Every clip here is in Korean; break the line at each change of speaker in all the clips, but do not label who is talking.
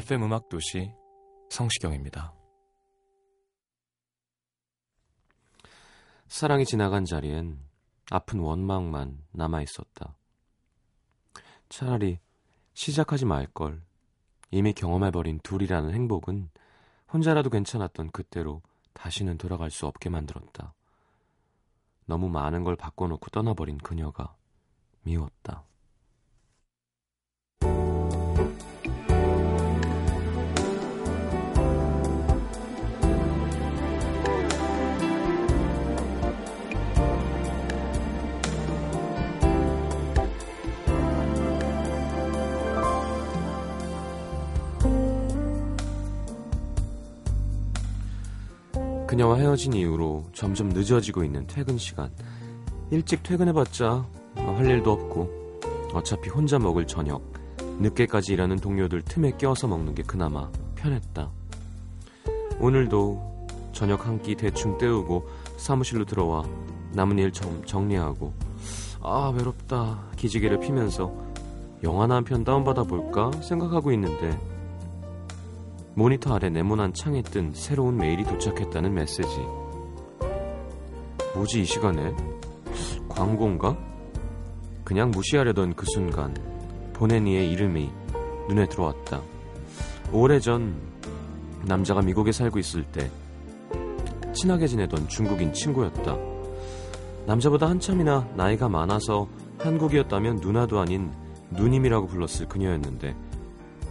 FM 음악 도시 성시경입니다. 사랑이 지나간 자리엔 아픈 원망만 남아 있었다. 차라리 시작하지 말걸. 이미 경험해버린 둘이라는 행복은 혼자라도 괜찮았던 그때로 다시는 돌아갈 수 없게 만들었다. 너무 많은 걸 바꿔놓고 떠나버린 그녀가 미웠다. 그녀와 헤어진 이후로 점점 늦어지고 있는 퇴근 시간. 일찍 퇴근해봤자 할 일도 없고 어차피 혼자 먹을 저녁, 늦게까지 일하는 동료들 틈에 껴서 먹는 게 그나마 편했다. 오늘도 저녁 한 끼 대충 때우고 사무실로 들어와 남은 일좀 정리하고 아 외롭다 기지개를 피면서 영화나 한 편 다운받아 볼까 생각하고 있는데 모니터 아래 네모난 창에 뜬 새로운 메일이 도착했다는 메시지. 뭐지 이 시간에? 광고인가? 그냥 무시하려던 그 순간 보낸 이의 이름이 눈에 들어왔다. 오래전 남자가 미국에 살고 있을 때 친하게 지내던 중국인 친구였다. 남자보다 한참이나 나이가 많아서 한국이었다면 누나도 아닌 누님이라고 불렀을 그녀였는데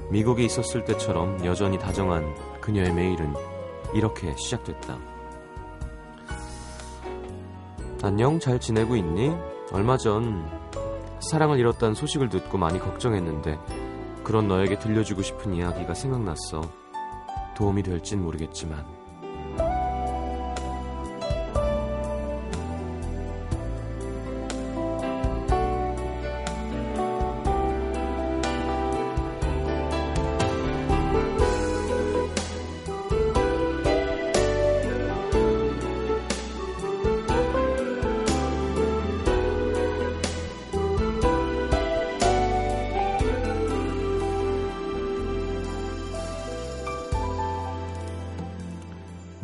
미국에 있었을 때처럼 여전히 다정한 그녀의 메일은 이렇게 시작됐다. 안녕, 잘 지내고 있니? 얼마 전 사랑을 잃었다는 소식을 듣고 많이 걱정했는데 그런 너에게 들려주고 싶은 이야기가 생각났어. 도움이 될진 모르겠지만.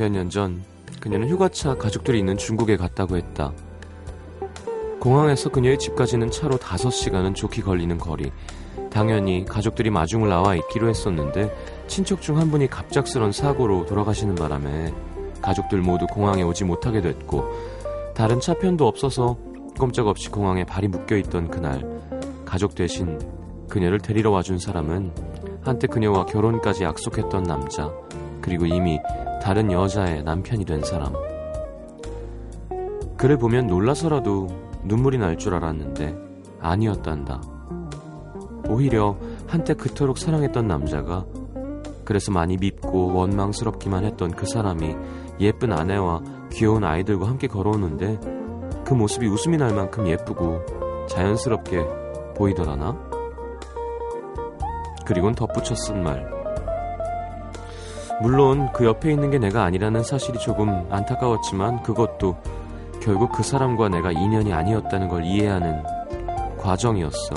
몇 년 전 그녀는 휴가차 가족들이 있는 중국에 갔다고 했다. 공항에서 그녀의 집까지는 차로 5시간은 좋게 걸리는 거리. 당연히 가족들이 마중을 나와 있기로 했었는데 친척 중 한 분이 갑작스런 사고로 돌아가시는 바람에 가족들 모두 공항에 오지 못하게 됐고 다른 차편도 없어서 꼼짝없이 공항에 발이 묶여 있던 그날 가족 대신 그녀를 데리러 와준 사람은 한때 그녀와 결혼까지 약속했던 남자 그리고 이미 다른 여자의 남편이 된 사람. 그를 보면 놀라서라도 눈물이 날 줄 알았는데 아니었단다. 오히려 한때 그토록 사랑했던 남자가 그래서 많이 밉고 원망스럽기만 했던 그 사람이 예쁜 아내와 귀여운 아이들과 함께 걸어오는데 그 모습이 웃음이 날 만큼 예쁘고 자연스럽게 보이더라나? 그리곤 덧붙여 쓴 말. 물론 그 옆에 있는 게 내가 아니라는 사실이 조금 안타까웠지만 그것도 결국 그 사람과 내가 인연이 아니었다는 걸 이해하는 과정이었어.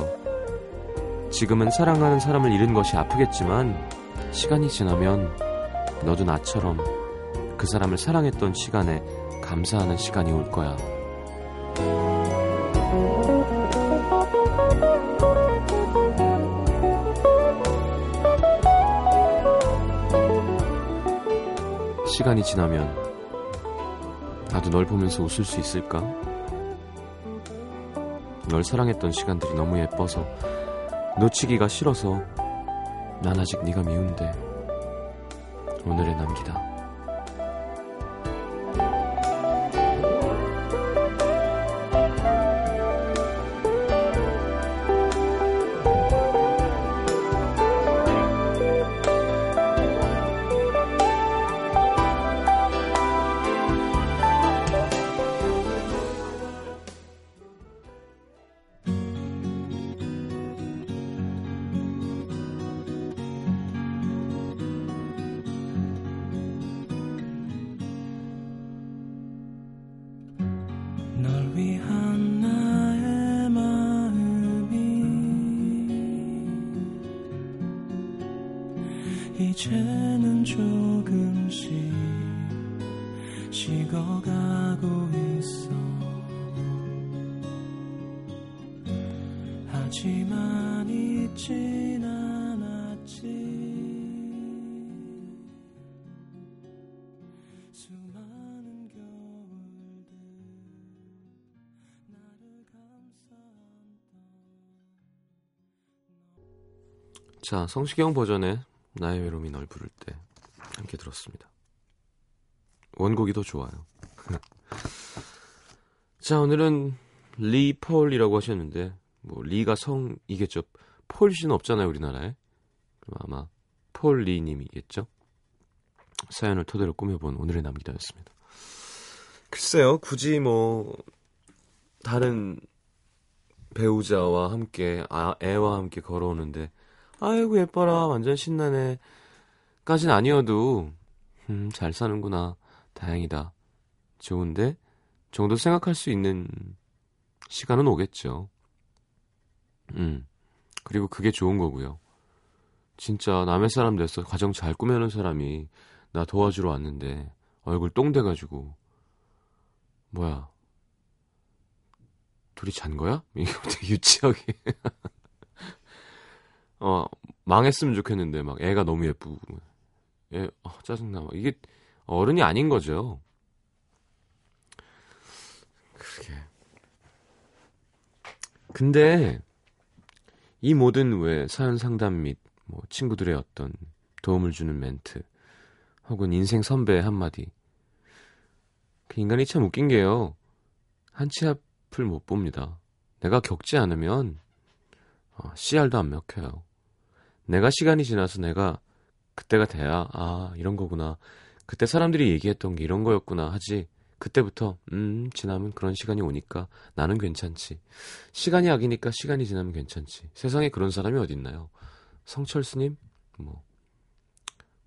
지금은 사랑하는 사람을 잃은 것이 아프겠지만 시간이 지나면 너도 나처럼 그 사람을 사랑했던 시간에 감사하는 시간이 올 거야. 시간이 지나면 나도 널 보면서 웃을 수 있을까? 널 사랑했던 시간들이 너무 예뻐서 놓치기가 싫어서 난 아직 네가 미운데 오늘의 남기다. 자, 성시경 버전의 나의 외로움이 널 부를 때 함께 들었습니다. 원곡이 더 좋아요. 자, 오늘은 리 폴이라고 하셨는데 뭐 리가 성이겠죠. 폴 씨는 없잖아요, 우리나라에. 그럼 아마 폴 리 님이겠죠. 사연을 토대로 꾸며본 오늘에 남기다였습니다. 글쎄요, 굳이 뭐 다른 배우자와 함께 아, 애와 함께 걸어오는데 아이고 예뻐라. 완전 신나네. 까진 아니어도 음, 잘 사는구나. 다행이다. 좋은데? 정도 생각할 수 있는 시간은 오겠죠. 음. 그리고 그게 좋은 거고요. 진짜 남의 사람 돼서 가정 잘 꾸며놓은 사람이 나 도와주러 왔는데 얼굴 똥 돼가지고. 뭐야. 둘이 잔 거야? 이거 되게 유치하게 어, 망했으면 좋겠는데, 막, 애가 너무 예쁘고. 애, 어, 짜증나. 막, 이게 어른이 아닌 거죠. 그러게. 근데, 이 모든 왜 사연 상담 및, 뭐, 친구들의 어떤 도움을 주는 멘트, 혹은 인생 선배의 한마디. 그 인간이 참 웃긴 게요. 한치 앞을 못 봅니다. 내가 겪지 않으면, 어, 씨알도 안 먹혀요. 내가 시간이 지나서 내가 그때가 돼야 아 이런 거구나. 그때 사람들이 얘기했던 게 이런 거였구나 하지. 그때부터 음 지나면 그런 시간이 오니까 나는 괜찮지. 시간이 악이니까 시간이 지나면 괜찮지. 세상에 그런 사람이 어딨나요? 성철스님? 뭐,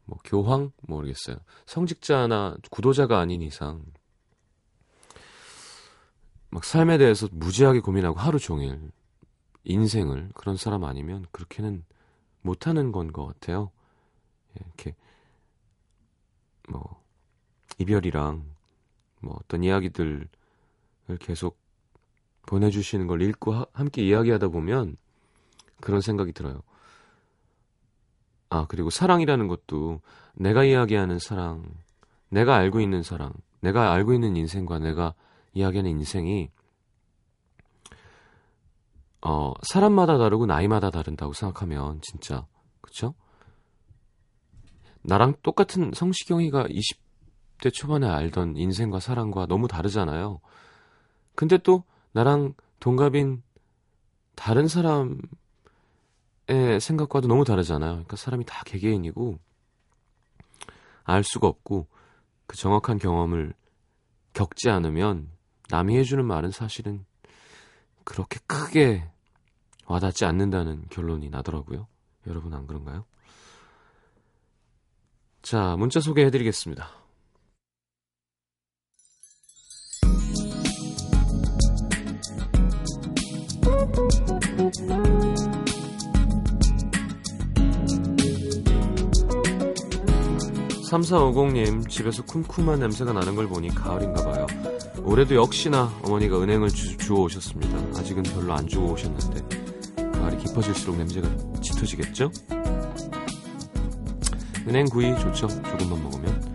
뭐 교황? 모르겠어요. 성직자나 구도자가 아닌 이상 막 삶에 대해서 무지하게 고민하고 하루 종일 인생을 그런 사람 아니면 그렇게는 못하는 건 것 같아요. 예, 이렇게 뭐 이별이랑 뭐 어떤 이야기들을 계속 보내주시는 걸 읽고 하, 함께 이야기하다 보면 그런 생각이 들어요. 아 그리고 사랑이라는 것도 내가 이야기하는 사랑, 내가 알고 있는 사랑, 내가 알고 있는 인생과 내가 이야기하는 인생이 어, 사람마다 다르고 나이마다 다른다고 생각하면 진짜 그쵸? 나랑 똑같은 성시경이가 20대 초반에 알던 인생과 사랑과 너무 다르잖아요. 근데 또 나랑 동갑인 다른 사람의 생각과도 너무 다르잖아요. 그러니까 사람이 다 개개인이고 알 수가 없고 그 정확한 경험을 겪지 않으면 남이 해주는 말은 사실은 그렇게 크게 와닿지 않는다는 결론이 나더라고요. 여러분 안 그런가요? 자, 문자 소개해드리겠습니다. 삼사오공님 집에서 쿰쿰한 냄새가 나는 걸 보니 가을인가 봐요. 올해도 역시나 어머니가 은행을 주, 주워 오셨습니다. 아직은 별로 안 주워 오셨는데 가을이 깊어질수록 냄새가 짙어지겠죠? 은행 구이 좋죠. 조금만 먹으면.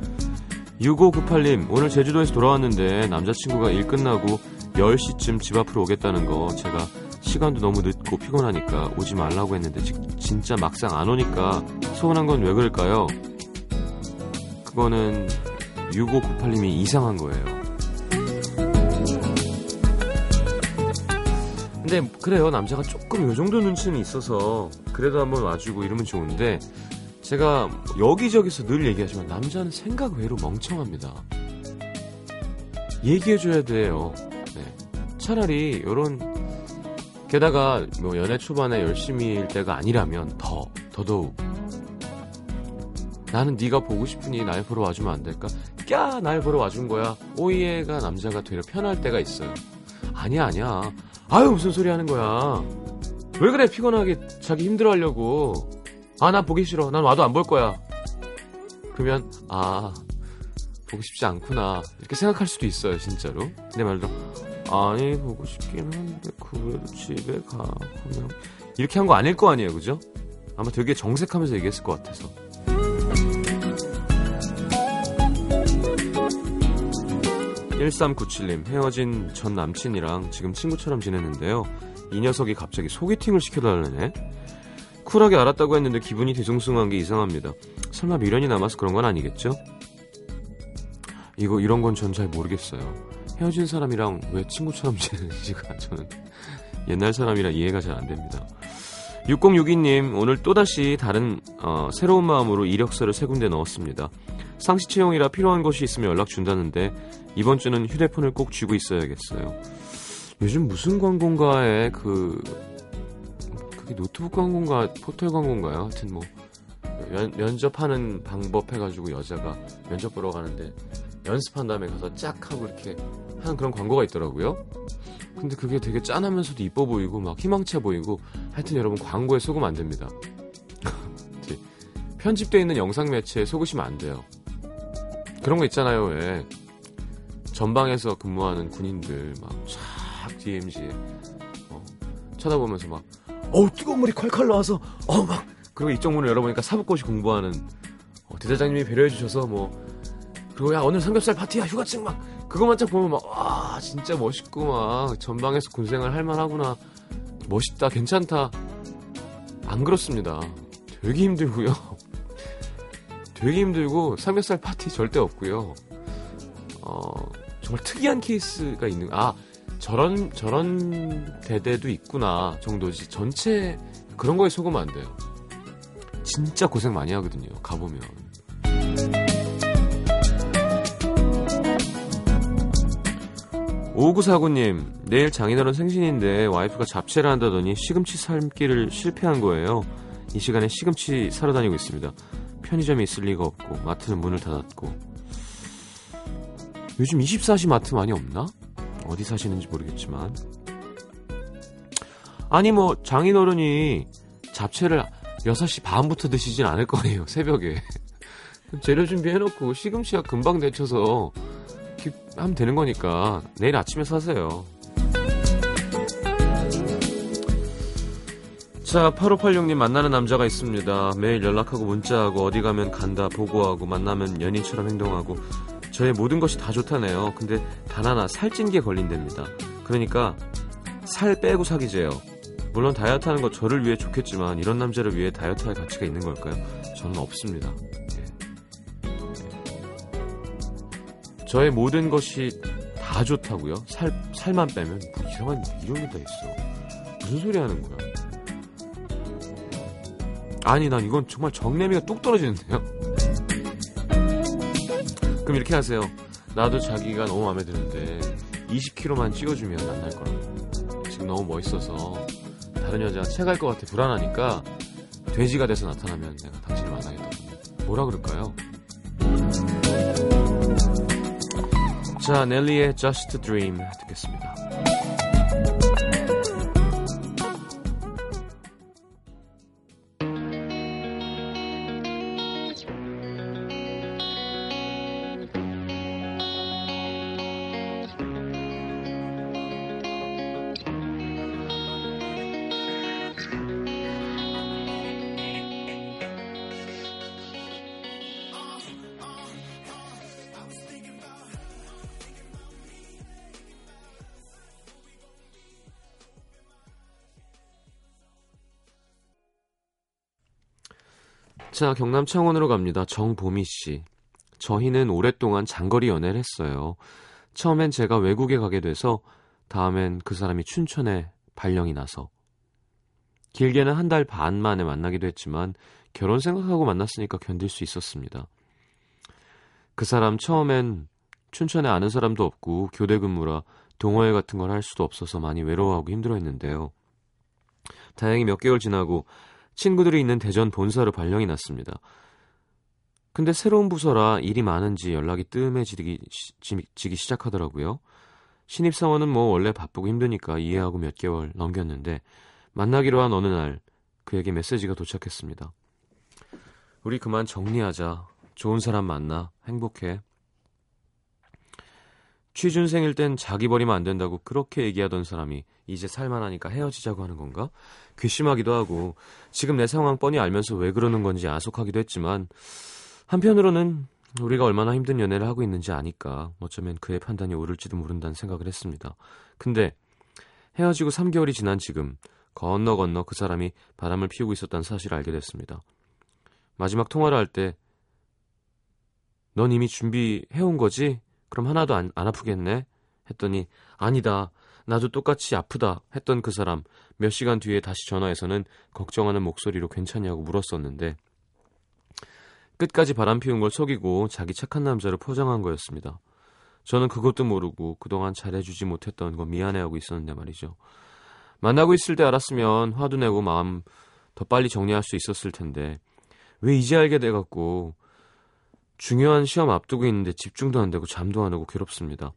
6598님 오늘 제주도에서 돌아왔는데 남자친구가 일 끝나고 10시쯤 집 앞으로 오겠다는 거 제가 시간도 너무 늦고 피곤하니까 오지 말라고 했는데 지, 진짜 막상 안 오니까 서운한 건 왜 그럴까요? 그거는 6598님이 이상한 거예요. 근데 그래요 남자가 조금 요 정도 눈치는 있어서 그래도 한번 와주고 이러면 좋은데 제가 여기저기서 늘 얘기하지만 남자는 생각 외로 멍청합니다. 얘기해줘야 돼요. 네. 차라리 요런 게다가 뭐 연애 초반에 열심히일 때가 아니라면 더 더더욱 나는 네가 보고 싶으니 날 보러 와주면 안 될까? 꺄! 날 보러 와준 거야. 오이해가 남자가 되려 편할 때가 있어요. 아니야 아니야. 아유 무슨 소리 하는 거야. 왜 그래 피곤하게 자기 힘들어 하려고. 아 나 보기 싫어. 난 와도 안 볼 거야. 그러면 아 보고 싶지 않구나 이렇게 생각할 수도 있어요 진짜로. 내 말도 아니 보고 싶긴 한데 그래도 집에 가 그냥 이렇게 한 거 아닐 거 아니에요 그죠? 아마 되게 정색하면서 얘기했을 것 같아서. 1397님 헤어진 전 남친이랑 지금 친구처럼 지냈는데요. 이 녀석이 갑자기 소개팅을 시켜달라네. 쿨하게 알았다고 했는데 기분이 뒤숭숭한 게 이상합니다. 설마 미련이 남아서 그런 건 아니겠죠? 이거 이런 건 전 잘 모르겠어요. 헤어진 사람이랑 왜 친구처럼 지내는지가 저는 옛날 사람이라 이해가 잘 안 됩니다. 6062님 오늘 또다시 다른 어, 새로운 마음으로 이력서를 세 군데 넣었습니다. 상시 채용이라 필요한 것이 있으면 연락 준다는데 이번 주는 휴대폰을 꼭 쥐고 있어야겠어요. 요즘 무슨 광고인가에 그 그게 노트북 광고인가 포털 광고인가요? 하여튼 뭐 면, 면접하는 방법 해가지고 여자가 면접 보러 가는데 연습한 다음에 가서 짝 하고 이렇게 하는 그런 광고가 있더라고요. 근데 그게 되게 짠하면서도 이뻐 보이고 막 희망차 보이고 하여튼 여러분 광고에 속으면 안 됩니다. 편집되어 있는 영상 매체에 속으시면 안 돼요. 그런 거 있잖아요, 왜. 전방에서 근무하는 군인들 막쫙 DMZ에 어, 쳐다보면서 막 어우 뜨거운 물이 콸콸 나와서 어 막 그리고 이쪽 문을 열어보니까 사법고시 공부하는 어, 대대장님이 배려해 주셔서 뭐 그리고 야 오늘 삼겹살 파티야 휴가증 막 그거만 딱 보면 막 와 진짜 멋있고 막 전방에서 군생활 할만하구나. 멋있다 괜찮다. 안 그렇습니다. 되게 힘들고요. 되게 힘들고 삼겹살 파티 절대 없고요. 어 정말 특이한 케이스가 있는 아 저런 저런 대대도 있구나 정도지 전체 그런 거에 속으면 안 돼요. 진짜 고생 많이 하거든요 가보면 오구사구님 내일 장인어른 생신인데 와이프가 잡채를 한다더니 시금치 삶기를 실패한 거예요. 이 시간에 시금치 사러 다니고 있습니다. 편의점이 있을 리가 없고 마트는 문을 닫았고 요즘 24시 마트 많이 없나? 어디 사시는지 모르겠지만 아니 뭐 장인어른이 잡채를 6시 반부터 드시진 않을 거예요 새벽에 재료 준비해놓고 시금치가 금방 데쳐서 하면 되는 거니까 내일 아침에 사세요. 자, 8586님 만나는 남자가 있습니다. 매일 연락하고 문자하고 어디 가면 간다 보고하고 만나면 연인처럼 행동하고 저의 모든 것이 다 좋다네요. 근데 단 하나 살찐 게 걸린답니다. 그러니까 살 빼고 사귀재요. 물론 다이어트 하는 거 저를 위해 좋겠지만 이런 남자를 위해 다이어트 할 가치가 있는 걸까요? 저는 없습니다. 저의 모든 것이 다 좋다고요? 살, 살만 빼면 뭐 이상한 이런 게 다 있어. 무슨 소리 하는 거야? 아니, 난 이건 정말 정내미가 뚝 떨어지는데요? 그럼 이렇게 하세요. 나도 자기가 너무 마음에 드는데 20kg만 찍어주면 만날 거라고. 지금 너무 멋있어서 다른 여자가 채갈 것 같아 불안하니까 돼지가 돼서 나타나면 내가 당신을 만나겠다고. 뭐라 그럴까요? 자, 넬리의 Just a Dream 듣겠습니다. 자, 경남 창원으로 갑니다. 정보미 씨. 저희는 오랫동안 장거리 연애를 했어요. 처음엔 제가 외국에 가게 돼서 다음엔 그 사람이 춘천에 발령이 나서 길게는 한 달 반 만에 만나기도 했지만 결혼 생각하고 만났으니까 견딜 수 있었습니다. 그 사람 처음엔 춘천에 아는 사람도 없고 교대 근무라 동호회 같은 걸 할 수도 없어서 많이 외로워하고 힘들어했는데요. 다행히 몇 개월 지나고 친구들이 있는 대전 본사로 발령이 났습니다. 근데 새로운 부서라 일이 많은지 연락이 뜸해지기 지기 시작하더라고요. 신입사원은 뭐 원래 바쁘고 힘드니까 이해하고 몇 개월 넘겼는데 만나기로 한 어느 날 그에게 메시지가 도착했습니다. 우리 그만 정리하자. 좋은 사람 만나. 행복해. 취준생일 땐 자기 버리면 안 된다고 그렇게 얘기하던 사람이 이제 살만하니까 헤어지자고 하는 건가? 괘씸하기도 하고 지금 내 상황 뻔히 알면서 왜 그러는 건지 아속하기도 했지만 한편으로는 우리가 얼마나 힘든 연애를 하고 있는지 아니까 어쩌면 그의 판단이 옳을지도 모른다는 생각을 했습니다. 근데 헤어지고 3개월이 지난 지금 건너 건너 그 사람이 바람을 피우고 있었다는 사실을 알게 됐습니다. 마지막 통화를 할 때 넌 이미 준비해온 거지? 그럼 하나도 안, 안 아프겠네? 했더니 아니다. 나도 똑같이 아프다 했던 그 사람 몇 시간 뒤에 다시 전화해서는 걱정하는 목소리로 괜찮냐고 물었었는데 끝까지 바람 피운 걸 속이고 자기 착한 남자로 포장한 거였습니다. 저는 그것도 모르고 그동안 잘해주지 못했던 거 미안해하고 있었는데 말이죠. 만나고 있을 때 알았으면 화도 내고 마음 더 빨리 정리할 수 있었을 텐데 왜 이제 알게 돼갖고 중요한 시험 앞두고 있는데 집중도 안 되고 잠도 안 오고 괴롭습니다.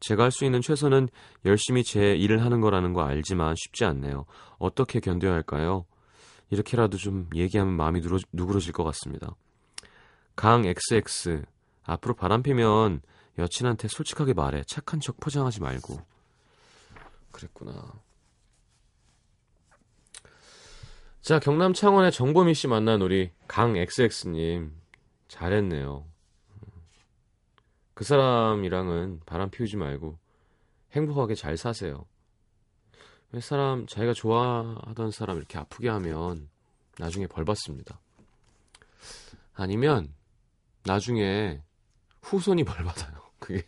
제가 할 수 있는 최선은 열심히 제 일을 하는 거라는 거 알지만 쉽지 않네요. 어떻게 견뎌야 할까요? 이렇게라도 좀 얘기하면 마음이 누러, 누그러질 것 같습니다. 강 XX 앞으로 바람 피면 여친한테 솔직하게 말해 착한 척 포장하지 말고 그랬구나. 자 경남 창원의 정보미 씨 만난 우리 강 XX님 잘했네요. 그 사람이랑은 바람 피우지 말고 행복하게 잘 사세요. 왜 사람 자기가 좋아하던 사람 이렇게 아프게 하면 나중에 벌 받습니다. 아니면 나중에 후손이 벌 받아요. 그게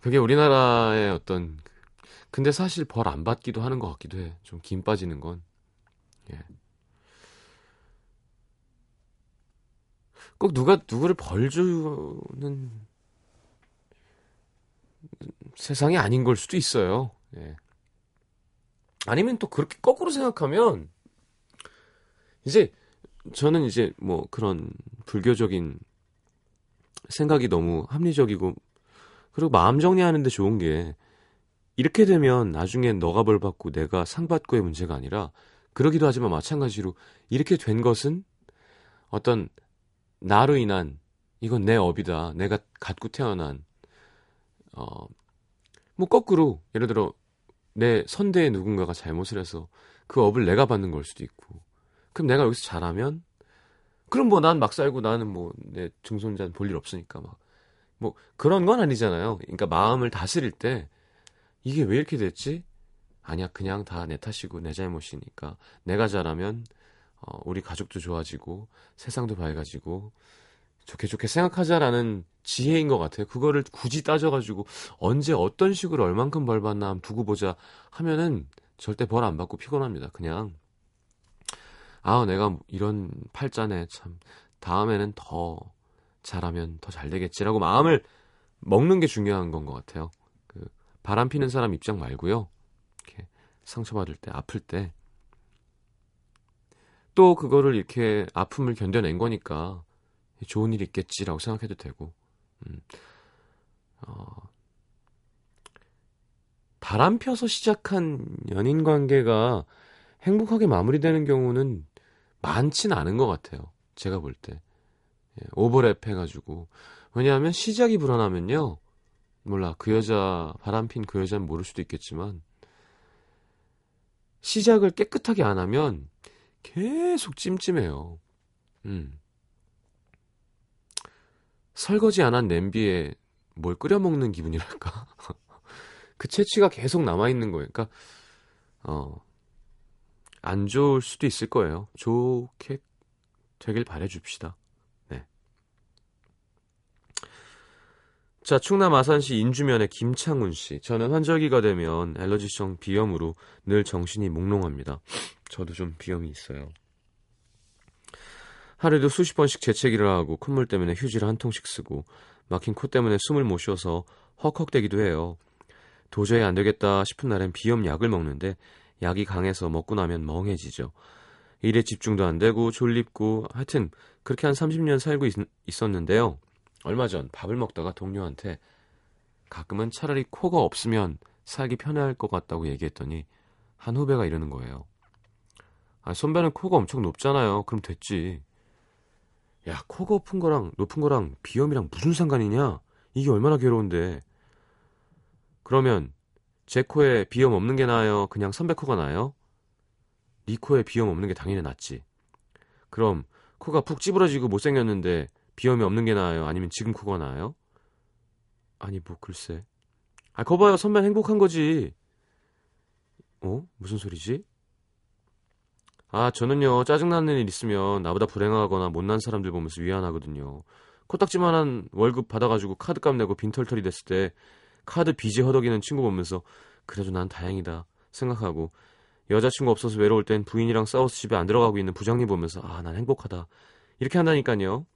그게 우리나라의 어떤 근데 사실 벌 안 받기도 하는 것 같기도 해. 좀김 빠지는 건. 예. 꼭 누가 누구를 벌 주는 세상이 아닌 걸 수도 있어요. 예. 아니면 또 그렇게 거꾸로 생각하면 이제 저는 이제 뭐 그런 불교적인 생각이 너무 합리적이고 그리고 마음 정리하는데 좋은 게 이렇게 되면 나중에 너가 벌 받고 내가 상 받고의 문제가 아니라 그러기도 하지만 마찬가지로 이렇게 된 것은 어떤 나로 인한 이건 내 업이다. 내가 갖고 태어난 어 뭐 거꾸로 예를 들어 내 선대에 누군가가 잘못을 해서 그 업을 내가 받는 걸 수도 있고 그럼 내가 여기서 잘하면 그럼 뭐 난 막 살고 나는 뭐 내 증손자는 볼 일 없으니까 막 뭐 그런 건 아니잖아요. 그러니까 마음을 다스릴 때 이게 왜 이렇게 됐지? 아니야 그냥 다 내 탓이고 내 잘못이니까 내가 잘하면 어, 우리 가족도 좋아지고 세상도 밝아지고 좋게 좋게 생각하자라는 지혜인 것 같아요. 그거를 굳이 따져가지고 언제 어떤 식으로 얼만큼 벌 받나 두고 보자 하면은 절대 벌 안 받고 피곤합니다. 그냥 아 내가 이런 팔자네 참 다음에는 더 잘하면 더 잘 되겠지라고 마음을 먹는 게 중요한 건 것 같아요. 그 바람 피는 사람 입장 말고요. 이렇게 상처받을 때 아플 때 또 그거를 이렇게 아픔을 견뎌낸 거니까 좋은 일이 있겠지라고 생각해도 되고, 음, 어, 바람 펴서 시작한 연인 관계가 행복하게 마무리되는 경우는 많지는 않은 것 같아요. 제가 볼 때. 예, 오버랩 해가지고. 왜냐하면 시작이 불안하면요. 몰라. 그 여자, 바람핀 그 여자는 모를 수도 있겠지만, 시작을 깨끗하게 안 하면 계속 찜찜해요. 음. 설거지 안 한 냄비에 뭘 끓여 먹는 기분이랄까? 그 채취가 계속 남아 있는 거예요. 그러니까, 어, 안 좋을 수도 있을 거예요. 좋게 되길 바래 줍시다. 자, 충남 아산시 인주면의 김창훈 씨. 저는 환절기가 되면 알러지성 비염으로 늘 정신이 몽롱합니다. 저도 좀 비염이 있어요. 하루에도 수십 번씩 재채기를 하고 콧물 때문에 휴지를 한 통씩 쓰고 막힌 코 때문에 숨을 못 쉬어서 헉헉대기도 해요. 도저히 안 되겠다 싶은 날엔 비염 약을 먹는데 약이 강해서 먹고 나면 멍해지죠. 일에 집중도 안 되고 졸립고 하여튼 그렇게 한 30년 살고 있, 있었는데요. 얼마 전 밥을 먹다가 동료한테 가끔은 차라리 코가 없으면 살기 편할 것 같다고 얘기했더니 한 후배가 이러는 거예요. 아, 선배는 코가 엄청 높잖아요. 그럼 됐지. 야, 코가 높은 거랑 높은 거랑 비염이랑 무슨 상관이냐? 이게 얼마나 괴로운데. 그러면 제 코에 비염 없는 게 나아요? 그냥 선배 코가 나아요? 네 코에 비염 없는 게 당연히 낫지. 그럼 코가 푹 찌부러지고 못생겼는데 비염이 없는 게 나아요? 아니면 지금 코가 나아요? 아니 뭐 글쎄. 아 거봐요 선배 행복한 거지. 어? 무슨 소리지? 아 저는요 짜증나는 일 있으면 나보다 불행하거나 못난 사람들 보면서 위안하거든요. 코딱지만한 월급 받아가지고 카드값 내고 빈털털이 됐을 때 카드 빚이 허덕이는 친구 보면서 그래도 난 다행이다 생각하고 여자친구 없어서 외로울 땐 부인이랑 싸워서 집에 안 들어가고 있는 부장님 보면서 아 난 행복하다 이렇게 한다니까요.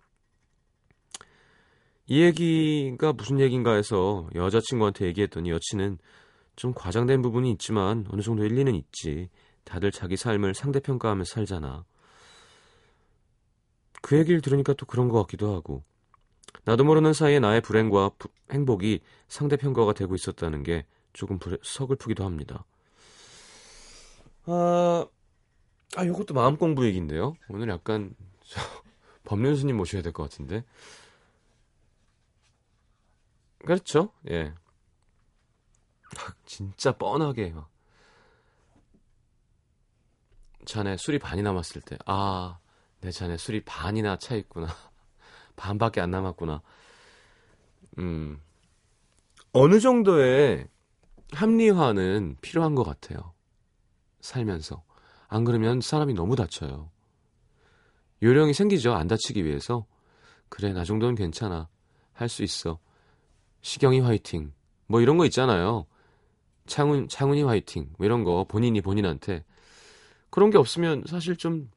이 얘기가 무슨 얘기인가 해서 여자친구한테 얘기했더니 여친은 좀 과장된 부분이 있지만 어느 정도 일리는 있지. 다들 자기 삶을 상대평가하며 살잖아. 그 얘기를 들으니까 또 그런 것 같기도 하고. 나도 모르는 사이에 나의 불행과 부, 행복이 상대평가가 되고 있었다는 게 조금 불, 서글프기도 합니다. 아, 아, 요것도 마음 공부 얘기인데요. 오늘 약간 저, 법륜스님 모셔야 될 것 같은데. 그렇죠? 예. 진짜 뻔하게 막. 잔에 술이 반이 남았을 때, 아, 내 잔에 술이 반이나 차 있구나. 반밖에 안 남았구나. 음, 어느 정도의 합리화는 필요한 것 같아요. 살면서. 안 그러면 사람이 너무 다쳐요. 요령이 생기죠. 안 다치기 위해서. 그래, 나 정도는 괜찮아. 할 수 있어. 시경이 화이팅. 뭐 이런 거 있잖아요. 창훈, 창훈이 화이팅. 뭐 이런 거 본인이 본인한테. 그런 게 없으면 사실 좀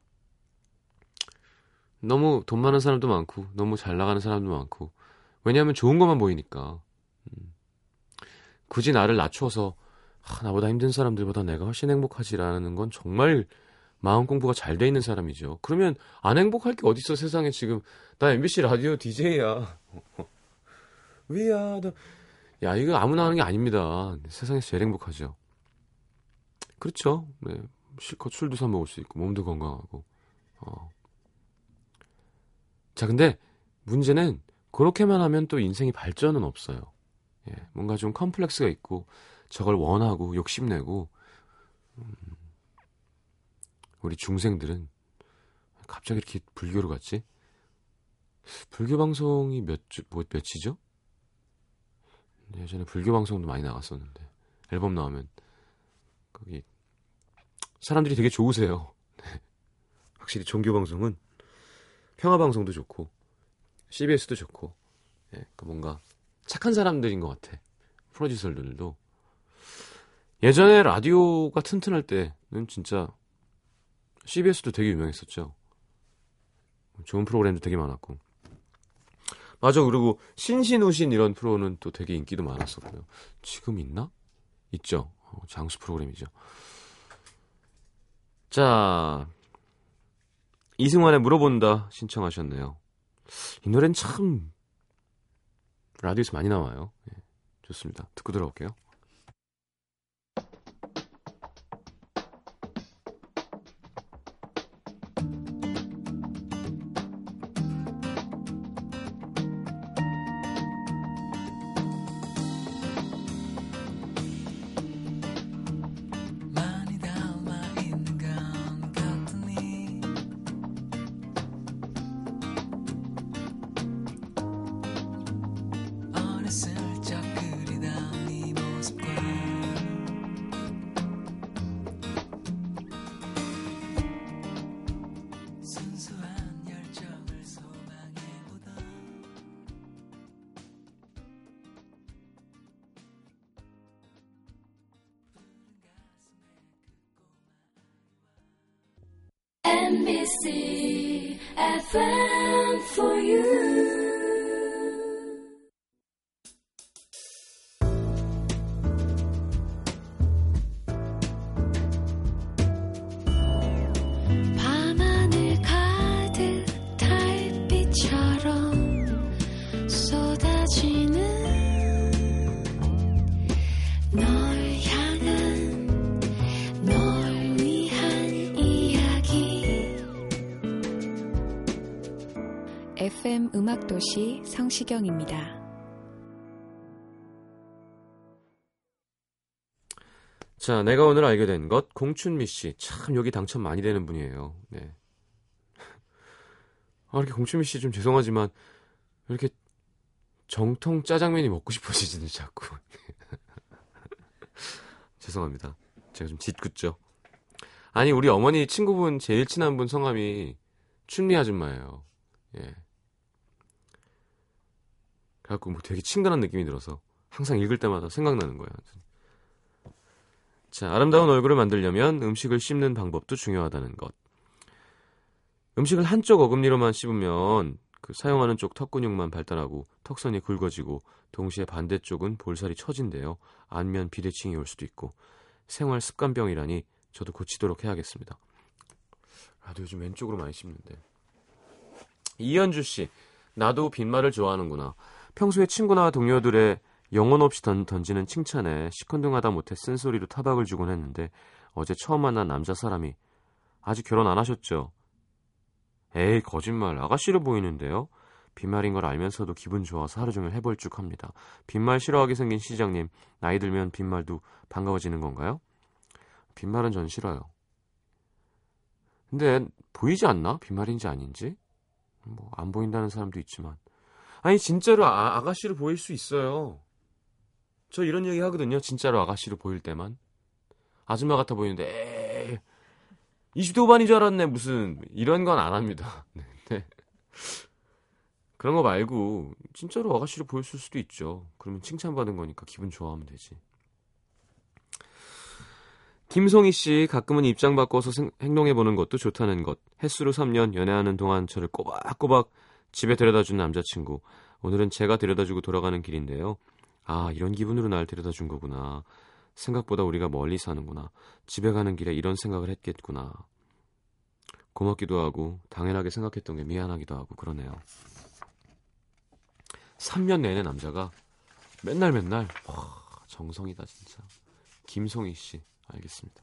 너무 돈 많은 사람도 많고 너무 잘 나가는 사람도 많고 왜냐하면 좋은 것만 보이니까 음. 굳이 나를 낮춰서 아, 나보다 힘든 사람들보다 내가 훨씬 행복하지라는 건 정말 마음 공부가 잘 돼 있는 사람이죠. 그러면 안 행복할 게 어딨어 세상에 지금 나 MBC 라디오 DJ야. 위아더 야 이거 아무나 하는 게 아닙니다. 세상에서 제일 행복하죠. 그렇죠. 네. 실컷 술도 사 먹을 수 있고 몸도 건강하고. 어. 자 근데 문제는 그렇게만 하면 또 인생이 발전은 없어요. 예, 뭔가 좀 컴플렉스가 있고 저걸 원하고 욕심내고 음, 우리 중생들은 갑자기 이렇게 불교로 갔지? 불교 방송이 몇, 주, 뭐, 몇이죠? 예전에 불교 방송도 많이 나갔었는데 앨범 나오면 거기 사람들이 되게 좋으세요. 네. 확실히 종교 방송은 평화 방송도 좋고 CBS도 좋고 예, 그 뭔가 착한 사람들인 것 같아. 프로듀서들도 예전에 라디오가 튼튼할 때는 진짜 CBS도 되게 유명했었죠. 좋은 프로그램도 되게 많았고. 맞아. 그리고 신신우신 이런 프로는 또 되게 인기도 많았었고요. 지금 있나? 있죠. 어, 장수 프로그램이죠. 자, 이승환의 물어본다 신청하셨네요. 이 노래는 참 라디오에서 많이 나와요. 네, 좋습니다. 듣고 들어올게요.
MBC FM for you.
음악도시 성시경입니다.
자, 내가 오늘 알게 된 것, 공춘미 씨. 참, 여기 당첨 많이 되는 분이에요. 네. 아, 이렇게 공춘미 씨 좀 죄송하지만, 이렇게 정통 짜장면이 먹고 싶어지지는 자꾸. 죄송합니다. 제가 좀 짓궂죠. 아니, 우리 어머니 친구분, 제일 친한 분 성함이 춘미 아줌마예요. 예. 그래갖고 뭐 되게 친근한 느낌이 들어서 항상 읽을 때마다 생각나는 거예요. 자, 아름다운 얼굴을 만들려면 음식을 씹는 방법도 중요하다는 것. 음식을 한쪽 어금니로만 씹으면 그 사용하는 쪽 턱 근육만 발달하고 턱선이 굵어지고 동시에 반대쪽은 볼살이 처진대요. 안면 비대칭이 올 수도 있고 생활 습관병이라니 저도 고치도록 해야겠습니다. 나도 요즘 왼쪽으로 많이 씹는데. 이현주 씨, 나도 빈말을 좋아하는구나. 평소에 친구나 동료들의 영혼 없이 던, 던지는 칭찬에 시큰둥하다 못해 쓴소리로 타박을 주곤 했는데 어제 처음 만난 남자 사람이 아직 결혼 안 하셨죠? 에이 거짓말 아가씨로 보이는데요? 빈말인 걸 알면서도 기분 좋아서 하루 종일 해볼쭉합니다. 빈말 싫어하게 생긴 시장님 나이 들면 빈말도 반가워지는 건가요? 빈말은 전 싫어요. 근데 보이지 않나? 빈말인지 아닌지? 뭐 안 보인다는 사람도 있지만 아니 진짜로 아, 아가씨로 보일 수 있어요. 저 이런 얘기 하거든요. 진짜로 아가씨로 보일 때만. 아줌마 같아 보이는데, 에이, 20대 후반인 줄 알았네, 무슨. 이런 건 안 합니다. 네, 네. 그런 거 말고, 진짜로 아가씨로 보일 수도 있죠. 그러면 칭찬받은 거니까 기분 좋아하면 되지. 김송희 씨, 가끔은 입장 바꿔서 생, 행동해 보는 것도 좋다는 것. 햇수로 3년 연애하는 동안 저를 꼬박꼬박 집에 데려다 준 남자친구. 오늘은 제가 데려다 주고 돌아가는 길인데요. 아, 이런 기분으로 날 데려다 준 거구나. 생각보다 우리가 멀리 사는구나. 집에 가는 길에 이런 생각을 했겠구나. 고맙기도 하고, 당연하게 생각했던 게 미안하기도 하고, 그러네요. 3년 내내 남자가 맨날 맨날, 와, 정성이다, 진짜. 김송희 씨, 알겠습니다.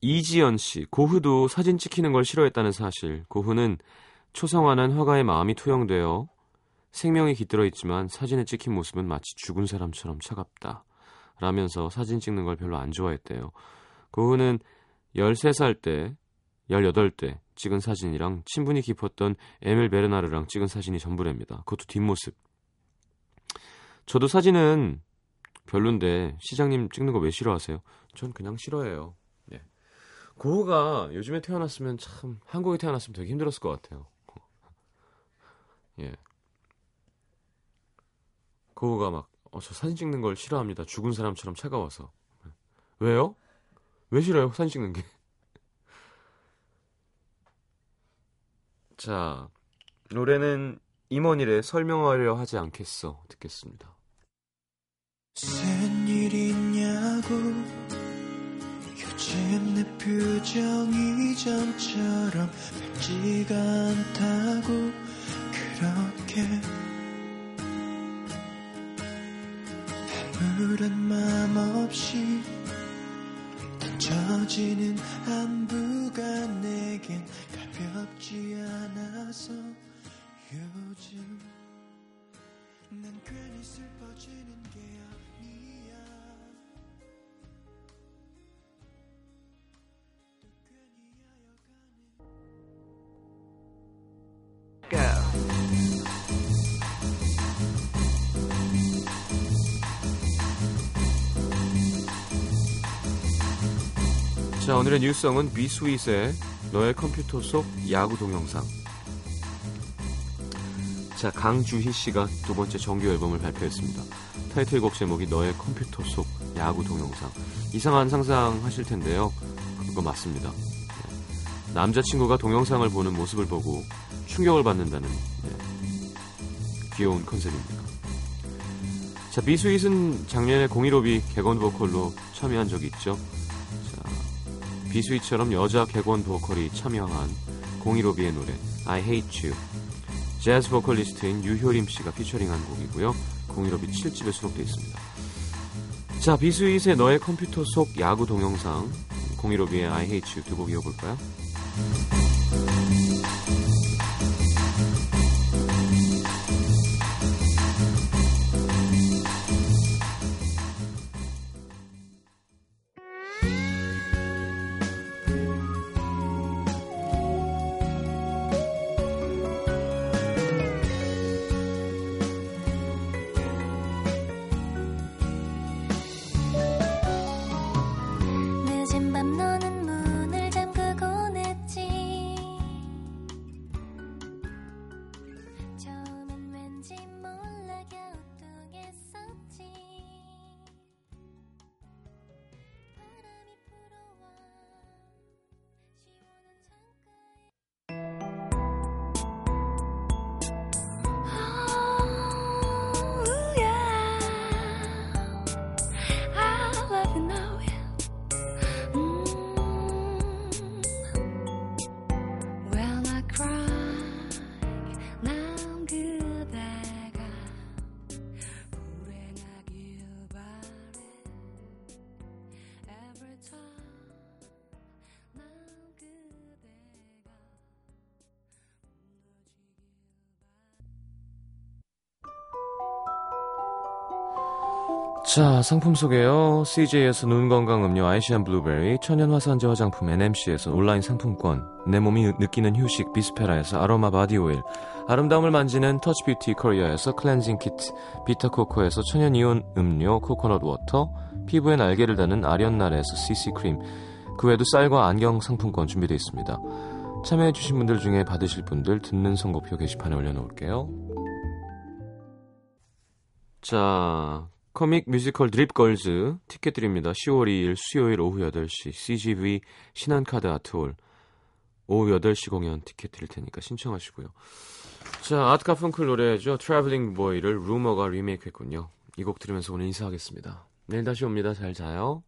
이지연 씨, 고흐도 사진 찍히는 걸 싫어했다는 사실. 고흐는 초성화는 화가의 마음이 투영되어 생명이 깃들어 있지만 사진에 찍힌 모습은 마치 죽은 사람처럼 차갑다. 라면서 사진 찍는 걸 별로 안 좋아했대요. 고흐는 13살 때, 18때 찍은 사진이랑 친분이 깊었던 에밀 베르나르랑 찍은 사진이 전부랍니다. 그것도 뒷모습. 저도 사진은 별론데 시장님 찍는 거 왜 싫어하세요? 전 그냥 싫어해요. 네. 고흐가 요즘에 태어났으면 참 한국에 태어났으면 되게 힘들었을 것 같아요. 예. 고우가 막, 어, 저 사진 찍는 걸 싫어합니다. 죽은 사람처럼 차가워서. 왜요? 왜 싫어요? 사진 찍는 게. 자, 노래는 임원일의 설명하려 하지 않겠어. 듣겠습니다.
무슨 일 있냐고 요즘 내 표정이 전처럼 밝지가 않다고 그렇게 아무런 맘 없이 던져지는 안부가 내겐 가볍지 않아서 요즘 난 괜히 슬퍼지는 게 아니야
자, 오늘의 뉴스성은 비스윗의 너의 컴퓨터 속 야구 동영상. 자, 강주희 씨가 두 번째 정규 앨범을 발표했습니다. 타이틀곡 제목이 너의 컴퓨터 속 야구 동영상. 이상한 상상 하실 텐데요. 그거 맞습니다. 네. 남자친구가 동영상을 보는 모습을 보고 충격을 받는다는 네. 귀여운 컨셉입니다. 자, 비스윗은 작년에 공일오비 객원 보컬로 참여한 적이 있죠. 자, 비스윗처럼 여자 객원 보컬이 참여한 공일오비의 노래 I Hate You 재즈 보컬리스트인 유효림 씨가 피처링한 곡이고요. 공일오비 7집에 수록되어 있습니다. 자, 비스윗의 너의 컴퓨터 속 야구 동영상 공일오비의 I Hate You 두 곡 이어볼까요? 자, 상품 소개요. CJ에서 눈 건강 음료 아이시안 블루베리, 천연 화산재 화장품 NMC에서 온라인 상품권, 내 몸이 느끼는 휴식 비스페라에서 아로마 바디 오일, 아름다움을 만지는 터치 뷰티 코리아에서 클렌징 키트, 비타 코코에서 천연 이온 음료 코코넛 워터, 피부에 날개를 다는 아련날에서 CC 크림, 그 외에도 쌀과 안경 상품권 준비되어 있습니다. 참여해주신 분들 중에 받으실 분들 듣는 선곡표 게시판에 올려놓을게요. 자, 코믹 뮤지컬 드립걸즈 티켓 드립니다. 10월 2일 수요일 오후 8시 CGV 신한카드 아트홀 오후 8시 공연 티켓 드릴 테니까 신청하시고요. 자, Art Garfunkel 노래죠. Traveling Boy를 Rumer가 리메이크했군요. 이 곡 들으면서 오늘 인사하겠습니다. 내일 다시 옵니다. 잘 자요.